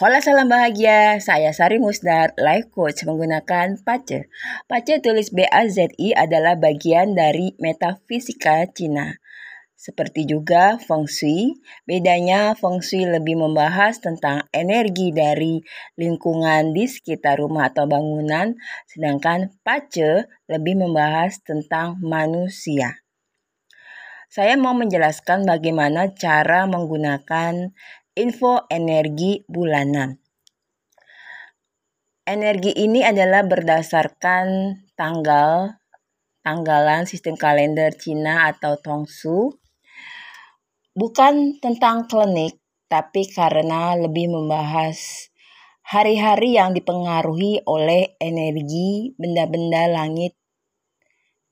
Hola salam bahagia, saya Sari Musdar, life coach menggunakan Pace. Pace tulis B-A-Z-I adalah bagian dari metafisika Cina. Seperti juga Feng Shui, bedanya Feng Shui lebih membahas tentang energi dari lingkungan di sekitar rumah atau bangunan, sedangkan Pace lebih membahas tentang manusia. Saya mau menjelaskan bagaimana cara menggunakan info energi bulanan. Energi ini adalah berdasarkan tanggal tanggalan sistem kalender Cina atau Tongsu. Bukan tentang klinik, tapi karena lebih membahas hari-hari yang dipengaruhi oleh energi benda-benda langit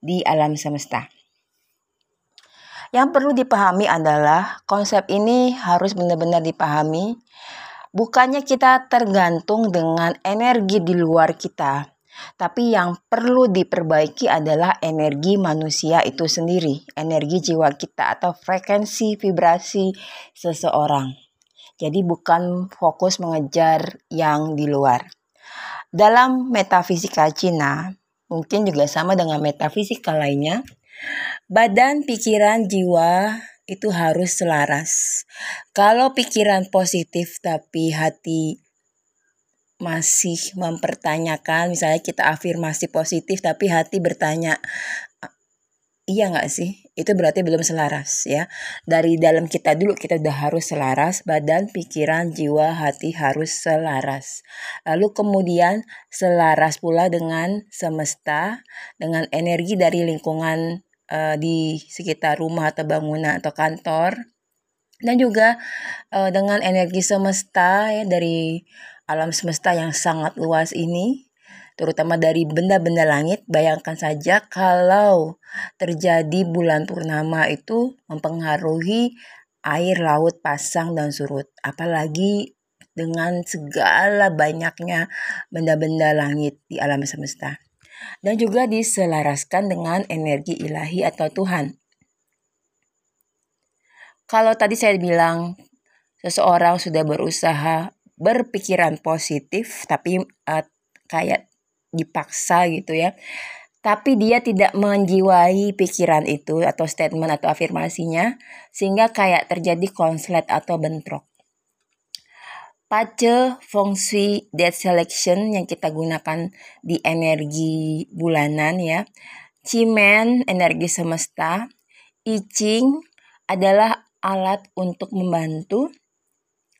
di alam semesta. Yang perlu dipahami adalah konsep ini harus benar-benar dipahami. Bukannya kita tergantung dengan energi di luar kita, tapi yang perlu diperbaiki adalah energi manusia itu sendiri, energi jiwa kita atau frekuensi vibrasi seseorang. Jadi bukan fokus mengejar yang di luar. Dalam metafisika Cina, mungkin juga sama dengan metafisika lainnya, Badan, pikiran, jiwa itu harus selaras. Kalau pikiran positif tapi hati masih mempertanyakan, misalnya kita afirmasi positif tapi hati bertanya, iya nggak sih? Itu berarti belum selaras ya. Dari dalam kita dulu kita udah harus selaras, badan, pikiran, jiwa, hati harus selaras. Lalu kemudian selaras pula dengan semesta, dengan energi dari lingkungan uh, di sekitar rumah atau bangunan atau kantor. Dan juga uh, dengan energi semesta ya dari alam semesta yang sangat luas ini terutama dari benda-benda langit bayangkan saja kalau terjadi bulan purnama itu mempengaruhi air laut pasang dan surut. Apalagi dengan segala banyaknya benda-benda langit di alam semesta dan juga diselaraskan dengan energi ilahi atau Tuhan. Kalau tadi saya bilang seseorang sudah berusaha berpikiran positif tapi uh, kayak dipaksa gitu ya. Tapi dia tidak menjiwai pikiran itu atau statement atau afirmasinya sehingga kayak terjadi konslet atau bentrok. Pace Feng Shui Selection yang kita gunakan di energi bulanan ya. Cimen energi semesta. I adalah alat untuk membantu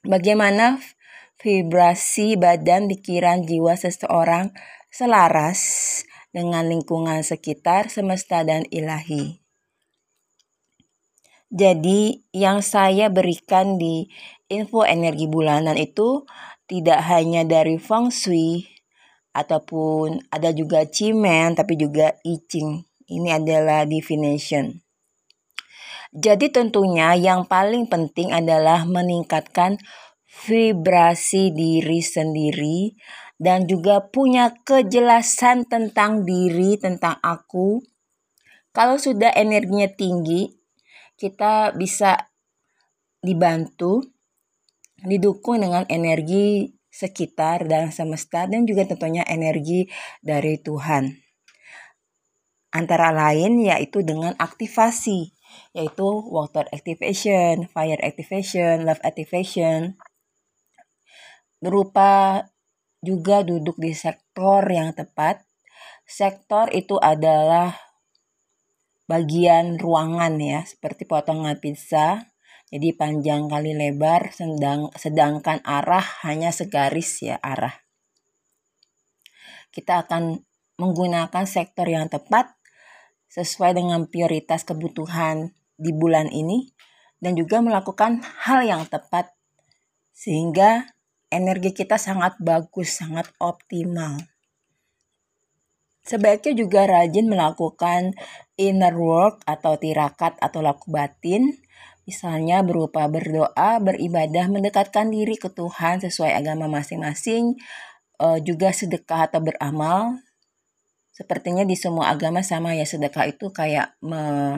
bagaimana vibrasi badan, pikiran, jiwa seseorang selaras dengan lingkungan sekitar, semesta, dan ilahi. Jadi, yang saya berikan di info energi bulanan itu tidak hanya dari feng shui ataupun ada juga cimen tapi juga I Ching. Ini adalah definition. Jadi tentunya yang paling penting adalah meningkatkan vibrasi diri sendiri dan juga punya kejelasan tentang diri, tentang aku. Kalau sudah energinya tinggi, kita bisa dibantu didukung dengan energi sekitar dan semesta dan juga tentunya energi dari Tuhan. Antara lain yaitu dengan aktivasi yaitu water activation, fire activation, love activation berupa juga duduk di sektor yang tepat. Sektor itu adalah bagian ruangan ya, seperti potongan pizza jadi panjang kali lebar sedang, sedangkan arah hanya segaris ya arah. Kita akan menggunakan sektor yang tepat sesuai dengan prioritas kebutuhan di bulan ini dan juga melakukan hal yang tepat sehingga energi kita sangat bagus, sangat optimal. Sebaiknya juga rajin melakukan inner work atau tirakat atau laku batin Misalnya berupa berdoa, beribadah, mendekatkan diri ke Tuhan sesuai agama masing-masing, uh, juga sedekah atau beramal. Sepertinya di semua agama sama ya sedekah itu kayak me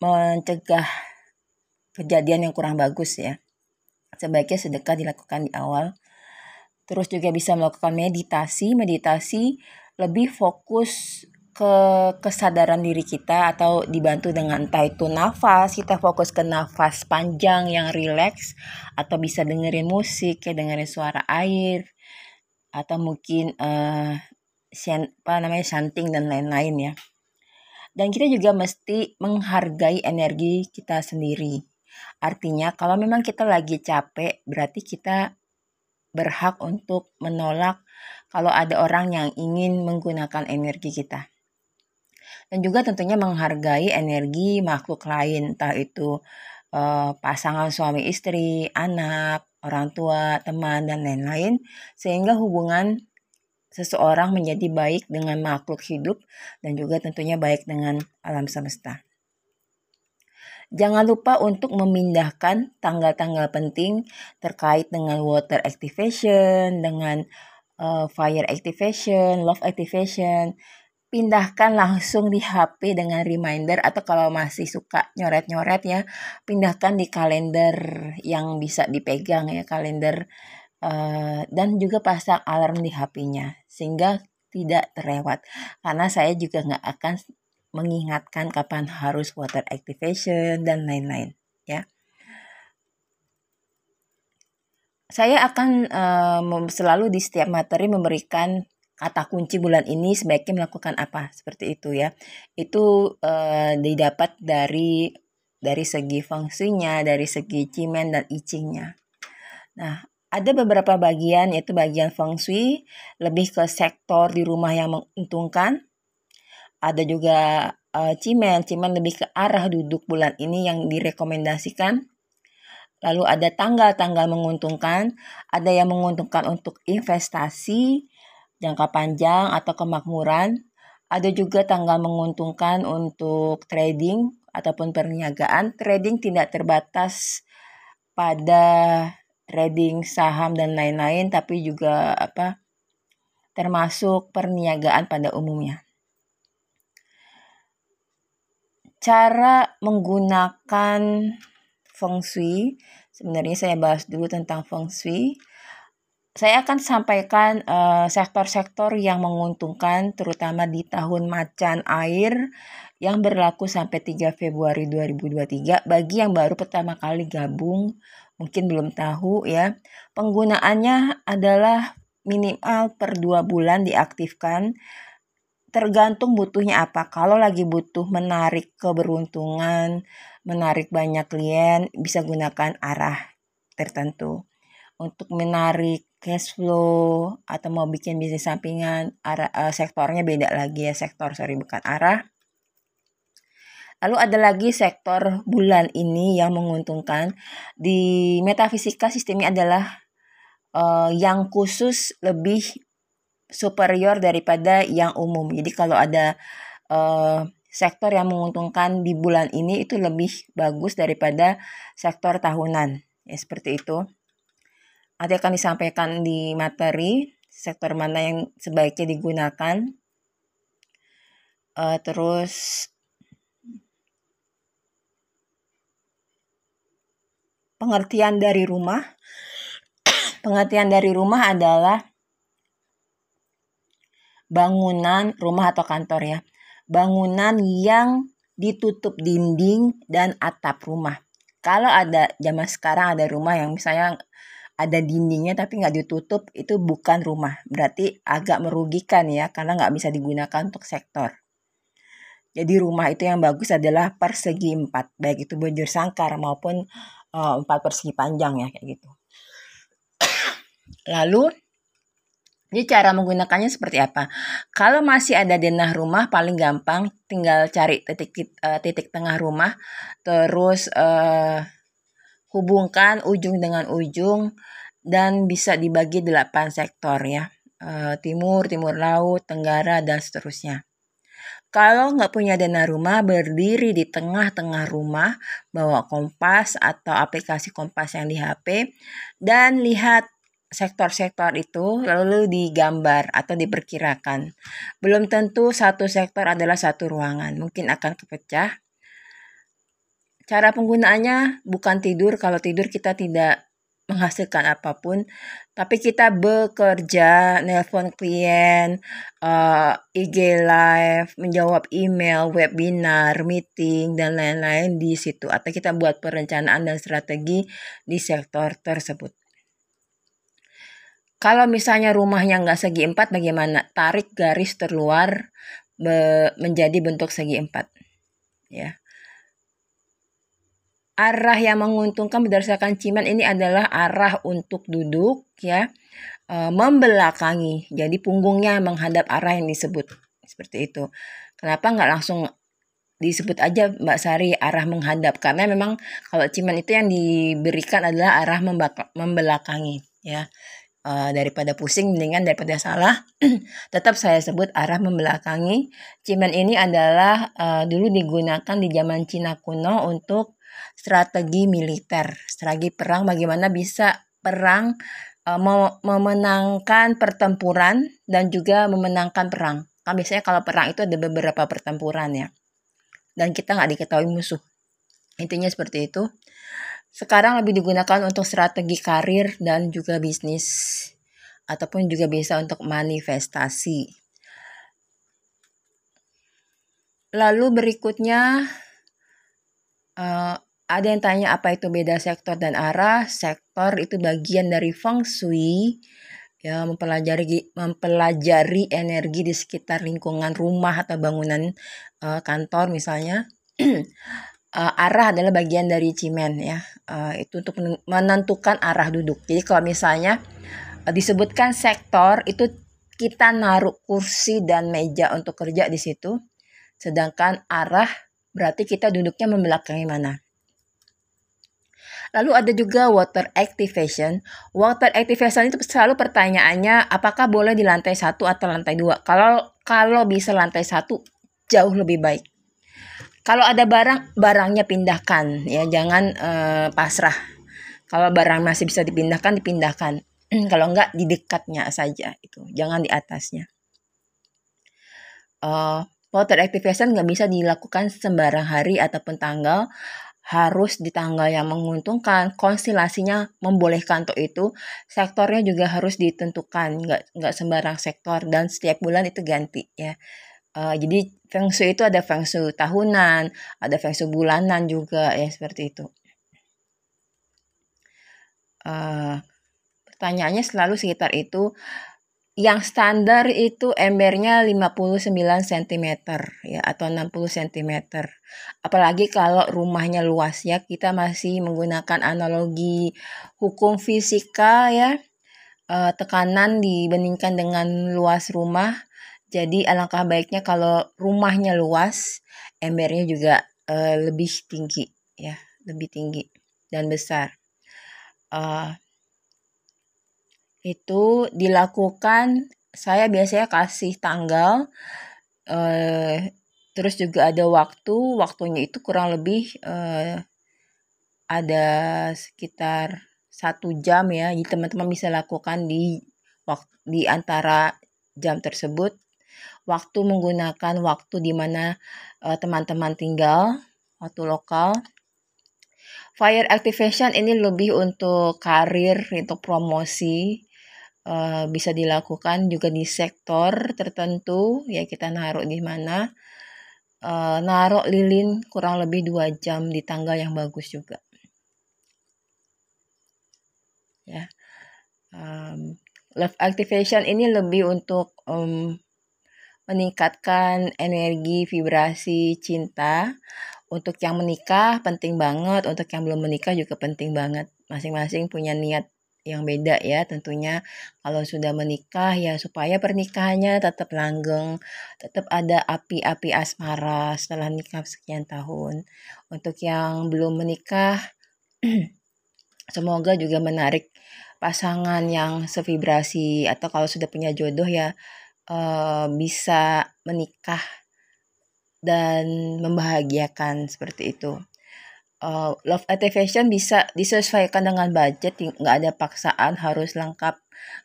mencegah kejadian yang kurang bagus ya. sebaiknya sedekah dilakukan di awal. Terus juga bisa melakukan meditasi. Meditasi lebih fokus ke kesadaran diri kita atau dibantu dengan entah itu nafas, kita fokus ke nafas panjang yang rileks atau bisa dengerin musik, kayak dengerin suara air atau mungkin uh, apa namanya chanting dan lain-lain ya. Dan kita juga mesti menghargai energi kita sendiri. Artinya kalau memang kita lagi capek, berarti kita berhak untuk menolak kalau ada orang yang ingin menggunakan energi kita. Dan juga tentunya menghargai energi makhluk lain, entah itu uh, pasangan suami istri, anak, orang tua, teman, dan lain-lain, sehingga hubungan seseorang menjadi baik dengan makhluk hidup dan juga tentunya baik dengan alam semesta. Jangan lupa untuk memindahkan tanggal-tanggal penting terkait dengan water activation, dengan uh, fire activation, love activation. Pindahkan langsung di HP dengan reminder atau kalau masih suka nyoret-nyoret ya, pindahkan di kalender yang bisa dipegang ya, kalender uh, dan juga pasang alarm di HP-nya sehingga tidak terlewat. Karena saya juga nggak akan mengingatkan kapan harus water activation dan lain-lain ya. Saya akan uh, selalu di setiap materi memberikan kata kunci bulan ini sebaiknya melakukan apa seperti itu ya. Itu uh, didapat dari dari segi fungsinya, dari segi cimen dan icingnya. Nah, ada beberapa bagian yaitu bagian feng shui lebih ke sektor di rumah yang menguntungkan ada juga uh, cimen, cimen lebih ke arah duduk bulan ini yang direkomendasikan. Lalu ada tanggal-tanggal menguntungkan, ada yang menguntungkan untuk investasi jangka panjang atau kemakmuran. Ada juga tanggal menguntungkan untuk trading ataupun perniagaan. Trading tidak terbatas pada trading saham dan lain-lain tapi juga apa termasuk perniagaan pada umumnya. cara menggunakan feng shui. Sebenarnya saya bahas dulu tentang feng shui. Saya akan sampaikan eh, sektor-sektor yang menguntungkan terutama di tahun macan air yang berlaku sampai 3 Februari 2023 bagi yang baru pertama kali gabung mungkin belum tahu ya penggunaannya adalah minimal per dua bulan diaktifkan tergantung butuhnya apa. Kalau lagi butuh menarik keberuntungan, menarik banyak klien, bisa gunakan arah tertentu. Untuk menarik cash flow atau mau bikin bisnis sampingan, arah uh, sektornya beda lagi ya, sektor sorry bukan arah. Lalu ada lagi sektor bulan ini yang menguntungkan. Di metafisika sistemnya adalah uh, yang khusus lebih superior daripada yang umum. Jadi kalau ada uh, sektor yang menguntungkan di bulan ini itu lebih bagus daripada sektor tahunan. Ya seperti itu. Nanti akan disampaikan di materi sektor mana yang sebaiknya digunakan. Uh, terus pengertian dari rumah. pengertian dari rumah adalah bangunan rumah atau kantor ya. Bangunan yang ditutup dinding dan atap rumah. Kalau ada zaman sekarang ada rumah yang misalnya ada dindingnya tapi nggak ditutup itu bukan rumah. Berarti agak merugikan ya karena nggak bisa digunakan untuk sektor. Jadi rumah itu yang bagus adalah persegi empat, baik itu bujur sangkar maupun uh, empat persegi panjang ya kayak gitu. Lalu jadi cara menggunakannya seperti apa? Kalau masih ada denah rumah paling gampang tinggal cari titik uh, titik tengah rumah terus uh, hubungkan ujung dengan ujung dan bisa dibagi delapan sektor ya. Uh, timur, timur laut, tenggara dan seterusnya. Kalau nggak punya dana rumah, berdiri di tengah-tengah rumah, bawa kompas atau aplikasi kompas yang di HP, dan lihat sektor-sektor itu lalu digambar atau diperkirakan. Belum tentu satu sektor adalah satu ruangan, mungkin akan kepecah. Cara penggunaannya bukan tidur, kalau tidur kita tidak menghasilkan apa pun, tapi kita bekerja, nelpon klien, uh, eh, IG live, menjawab email, webinar, meeting, dan lain-lain di situ. Atau kita buat perencanaan dan strategi di sektor tersebut. Kalau misalnya rumahnya nggak segi empat, bagaimana? Tarik garis terluar menjadi bentuk segi empat. Ya arah yang menguntungkan berdasarkan ciman ini adalah arah untuk duduk ya. E, membelakangi. Jadi punggungnya menghadap arah yang disebut. Seperti itu. Kenapa nggak langsung disebut aja Mbak Sari arah menghadap? Karena memang kalau ciman itu yang diberikan adalah arah membelakangi ya. E, daripada pusing mendingan daripada salah. Tetap saya sebut arah membelakangi. Ciman ini adalah e, dulu digunakan di zaman Cina kuno untuk strategi militer, strategi perang bagaimana bisa perang e, memenangkan pertempuran dan juga memenangkan perang. Kan biasanya kalau perang itu ada beberapa pertempuran ya. Dan kita nggak diketahui musuh. Intinya seperti itu. Sekarang lebih digunakan untuk strategi karir dan juga bisnis ataupun juga bisa untuk manifestasi. Lalu berikutnya uh, ada yang tanya apa itu beda sektor dan arah. Sektor itu bagian dari feng shui ya mempelajari mempelajari energi di sekitar lingkungan rumah atau bangunan uh, kantor misalnya. uh, arah adalah bagian dari cimen ya. Uh, itu untuk menentukan arah duduk. Jadi kalau misalnya uh, disebutkan sektor itu kita naruh kursi dan meja untuk kerja di situ. Sedangkan arah berarti kita duduknya membelakangi mana. Lalu ada juga water activation. Water activation itu selalu pertanyaannya apakah boleh di lantai satu atau lantai dua. Kalau kalau bisa lantai satu jauh lebih baik. Kalau ada barang, barangnya pindahkan ya, jangan uh, pasrah. Kalau barang masih bisa dipindahkan, dipindahkan. Kalau enggak di dekatnya saja itu, jangan di atasnya. Uh, water activation nggak bisa dilakukan sembarang hari ataupun tanggal harus di tanggal yang menguntungkan, konstelasinya membolehkan untuk itu, sektornya juga harus ditentukan, nggak nggak sembarang sektor dan setiap bulan itu ganti ya. Uh, jadi feng shui itu ada feng shui tahunan, ada feng shui bulanan juga ya seperti itu. Uh, pertanyaannya selalu sekitar itu yang standar itu embernya 59 cm ya atau 60 cm. Apalagi kalau rumahnya luas ya, kita masih menggunakan analogi hukum fisika ya. E, tekanan dibandingkan dengan luas rumah. Jadi alangkah baiknya kalau rumahnya luas, embernya juga e, lebih tinggi ya, lebih tinggi dan besar. Uh, itu dilakukan saya biasanya kasih tanggal eh, terus juga ada waktu waktunya itu kurang lebih eh, ada sekitar satu jam ya jadi teman-teman bisa lakukan di waktu di antara jam tersebut. Waktu menggunakan waktu di mana eh, teman-teman tinggal waktu lokal. Fire activation ini lebih untuk karir untuk promosi uh, bisa dilakukan juga di sektor tertentu ya kita naruh di mana. Uh, naruh lilin kurang lebih dua jam di tanggal yang bagus juga. Ya. Um, love activation ini lebih untuk um, meningkatkan energi vibrasi cinta. Untuk yang menikah penting banget untuk yang belum menikah juga penting banget. Masing-masing punya niat yang beda ya tentunya kalau sudah menikah ya supaya pernikahannya tetap langgeng, tetap ada api-api asmara setelah nikah sekian tahun. Untuk yang belum menikah semoga juga menarik pasangan yang sevibrasi atau kalau sudah punya jodoh ya uh, bisa menikah dan membahagiakan seperti itu uh, love activation bisa disesuaikan dengan budget nggak ada paksaan harus lengkap.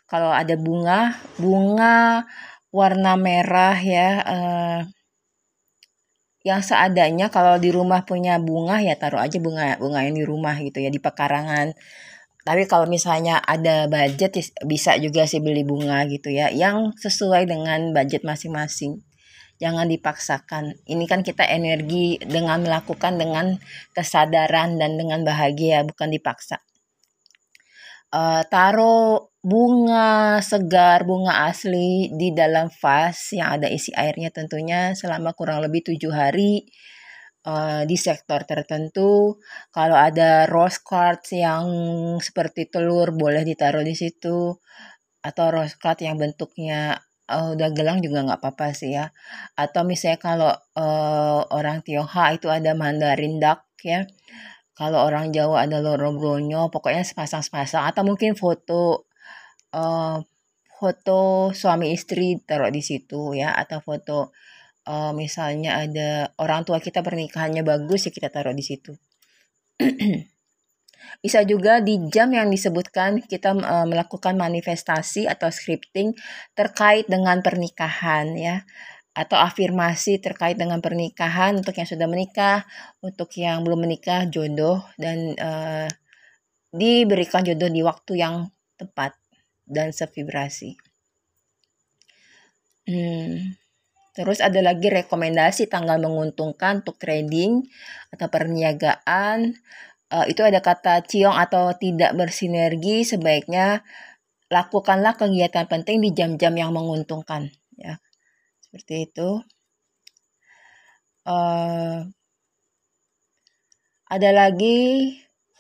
Kalau ada bunga bunga warna merah ya uh, yang seadanya kalau di rumah punya bunga ya taruh aja bunga bunga yang di rumah gitu ya di pekarangan. Tapi kalau misalnya ada budget bisa juga sih beli bunga gitu ya yang sesuai dengan budget masing-masing jangan dipaksakan ini kan kita energi dengan melakukan dengan kesadaran dan dengan bahagia bukan dipaksa uh, taruh bunga segar bunga asli di dalam vas yang ada isi airnya tentunya selama kurang lebih tujuh hari uh, di sektor tertentu. Kalau ada rose quartz yang seperti telur boleh ditaruh di situ atau rose quartz yang bentuknya uh, udah gelang juga nggak apa-apa sih ya. Atau misalnya kalau uh, orang Tionghoa itu ada Mandarin duck ya. Kalau orang Jawa ada loro bronyo, pokoknya sepasang-sepasang atau mungkin foto uh, foto suami istri taruh di situ ya atau foto uh, misalnya ada orang tua kita pernikahannya bagus ya kita taruh di situ. Bisa juga di jam yang disebutkan kita uh, melakukan manifestasi atau scripting terkait dengan pernikahan ya atau afirmasi terkait dengan pernikahan untuk yang sudah menikah, untuk yang belum menikah jodoh dan uh, diberikan jodoh di waktu yang tepat dan sevibrasi. Hmm. Terus ada lagi rekomendasi tanggal menguntungkan untuk trading atau perniagaan. Uh, itu ada kata ciong atau tidak bersinergi sebaiknya lakukanlah kegiatan penting di jam-jam yang menguntungkan ya seperti itu uh, ada lagi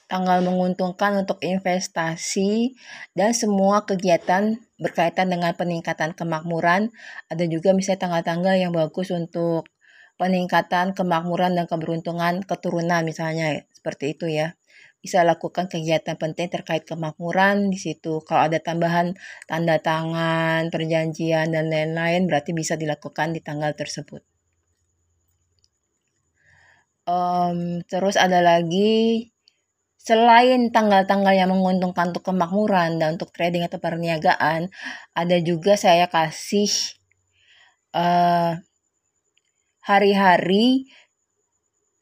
tanggal menguntungkan untuk investasi dan semua kegiatan berkaitan dengan peningkatan kemakmuran. Ada juga misalnya tanggal-tanggal yang bagus untuk peningkatan kemakmuran dan keberuntungan keturunan misalnya seperti itu ya. Bisa lakukan kegiatan penting terkait kemakmuran di situ. Kalau ada tambahan tanda tangan, perjanjian dan lain-lain berarti bisa dilakukan di tanggal tersebut. Um, terus ada lagi Selain tanggal-tanggal yang menguntungkan untuk kemakmuran dan untuk trading atau perniagaan, ada juga saya kasih uh, hari-hari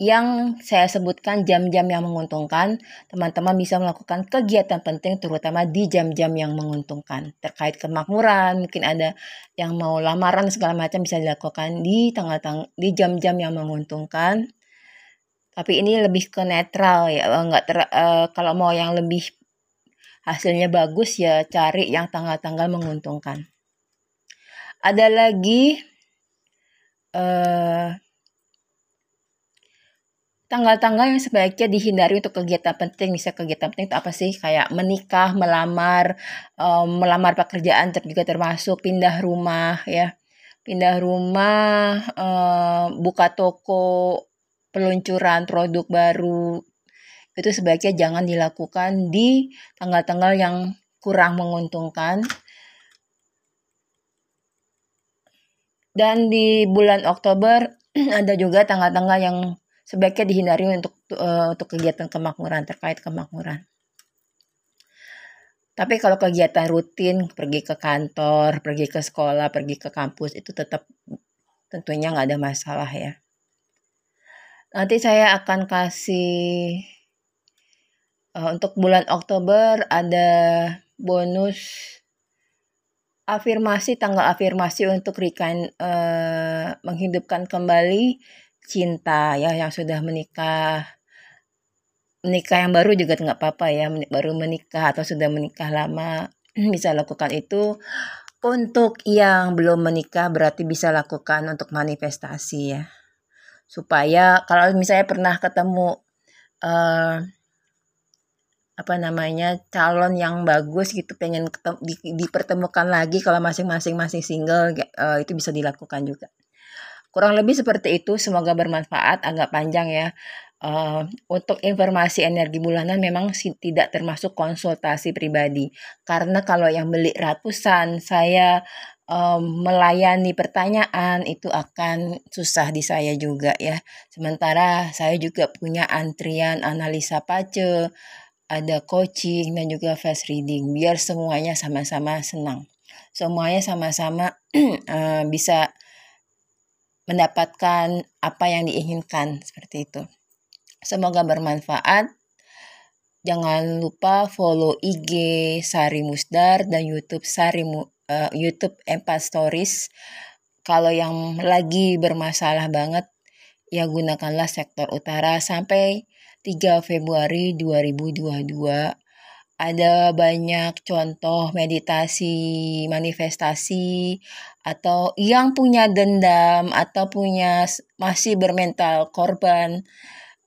yang saya sebutkan jam-jam yang menguntungkan, teman-teman bisa melakukan kegiatan penting terutama di jam-jam yang menguntungkan. Terkait kemakmuran, mungkin ada yang mau lamaran segala macam bisa dilakukan di tanggal-tanggal di jam-jam yang menguntungkan. Tapi ini lebih ke netral ya, nggak ter uh, kalau mau yang lebih hasilnya bagus ya cari yang tanggal-tanggal menguntungkan. Ada lagi uh, tanggal-tanggal yang sebaiknya dihindari untuk kegiatan penting. Bisa kegiatan penting itu apa sih? Kayak menikah, melamar, um, melamar pekerjaan juga termasuk pindah rumah ya. Pindah rumah, uh, buka toko, peluncuran produk baru itu sebaiknya jangan dilakukan di tanggal-tanggal yang kurang menguntungkan. Dan di bulan Oktober ada juga tanggal-tanggal yang sebaiknya dihindari untuk uh, untuk kegiatan kemakmuran terkait kemakmuran. Tapi kalau kegiatan rutin, pergi ke kantor, pergi ke sekolah, pergi ke kampus itu tetap tentunya nggak ada masalah ya. Nanti saya akan kasih uh, untuk bulan Oktober ada bonus afirmasi tanggal afirmasi untuk Rikan uh, menghidupkan kembali cinta ya yang sudah menikah. Menikah yang baru juga nggak apa-apa ya baru menikah atau sudah menikah lama bisa lakukan itu. Untuk yang belum menikah berarti bisa lakukan untuk manifestasi ya. Supaya kalau misalnya pernah ketemu uh, apa namanya calon yang bagus gitu pengen ketemu, di, dipertemukan lagi kalau masing-masing masing single uh, itu bisa dilakukan juga. Kurang lebih seperti itu semoga bermanfaat agak panjang ya. Uh, untuk informasi energi bulanan memang tidak termasuk konsultasi pribadi. Karena kalau yang beli ratusan saya um, melayani pertanyaan itu akan susah di saya juga ya. Sementara saya juga punya antrian analisa pace, ada coaching dan juga fast reading biar semuanya sama-sama senang. Semuanya sama-sama uh, bisa mendapatkan apa yang diinginkan seperti itu. Semoga bermanfaat. Jangan lupa follow IG Sari Musdar dan YouTube Sari uh, YouTube Empat Stories. Kalau yang lagi bermasalah banget, ya gunakanlah sektor utara sampai 3 Februari 2022. Ada banyak contoh meditasi, manifestasi, atau yang punya dendam atau punya masih bermental korban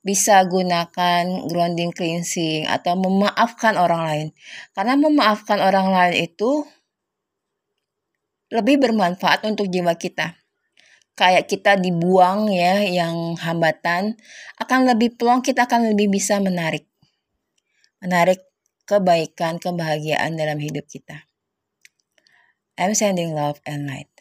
bisa gunakan grounding cleansing atau memaafkan orang lain. Karena memaafkan orang lain itu lebih bermanfaat untuk jiwa kita. Kayak kita dibuang ya yang hambatan akan lebih peluang kita akan lebih bisa menarik. Menarik kebaikan, kebahagiaan dalam hidup kita. I'm sending love and light.